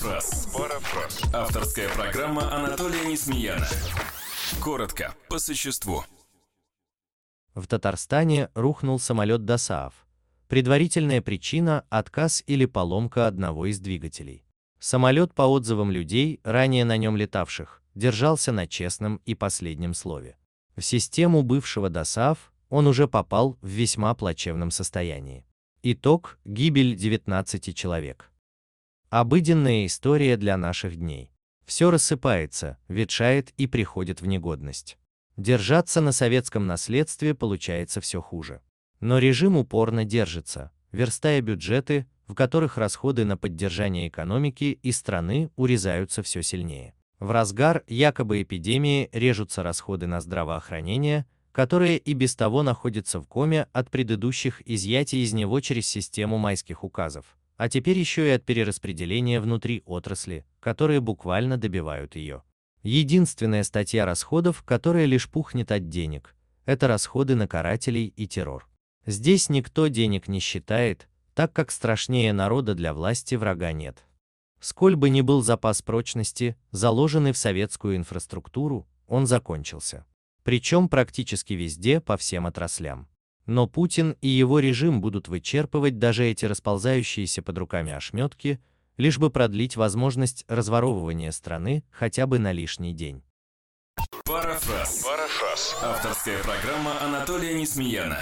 Парафраз. Парафраз. Авторская программа Анатолия Несмеяна. Коротко, по существу. В Татарстане рухнул самолет ДОСААФ. Предварительная причина – отказ или поломка одного из двигателей. Самолет, по отзывам людей, ранее на нем летавших, держался на честном и последнем слове. В систему бывшего ДОСААФ он уже попал в весьма плачевном состоянии. Итог – гибель 19 человек. Обыденная история для наших дней. Все рассыпается, ветшает и приходит в негодность. Держаться на советском наследстве получается все хуже. Но режим упорно держится, верстая бюджеты, в которых расходы на поддержание экономики и страны урезаются все сильнее. В разгар якобы эпидемии режутся расходы на здравоохранение, которое и без того находится в коме от предыдущих изъятий из него через систему майских указов, а теперь еще и от перераспределения внутри отрасли, которые буквально добивают ее. Единственная статья расходов, которая лишь пухнет от денег, это расходы на карателей и террор. Здесь никто денег не считает, так как страшнее народа для власти врага нет. Сколь бы ни был запас прочности, заложенный в советскую инфраструктуру, он закончился. Причем практически везде по всем отраслям. Но Путин и его режим будут вычерпывать даже эти расползающиеся под руками ошметки, лишь бы продлить возможность разворовывания страны хотя бы на лишний день. Парафраз. Парафраз. Авторская программа Анатолия Несмеяна.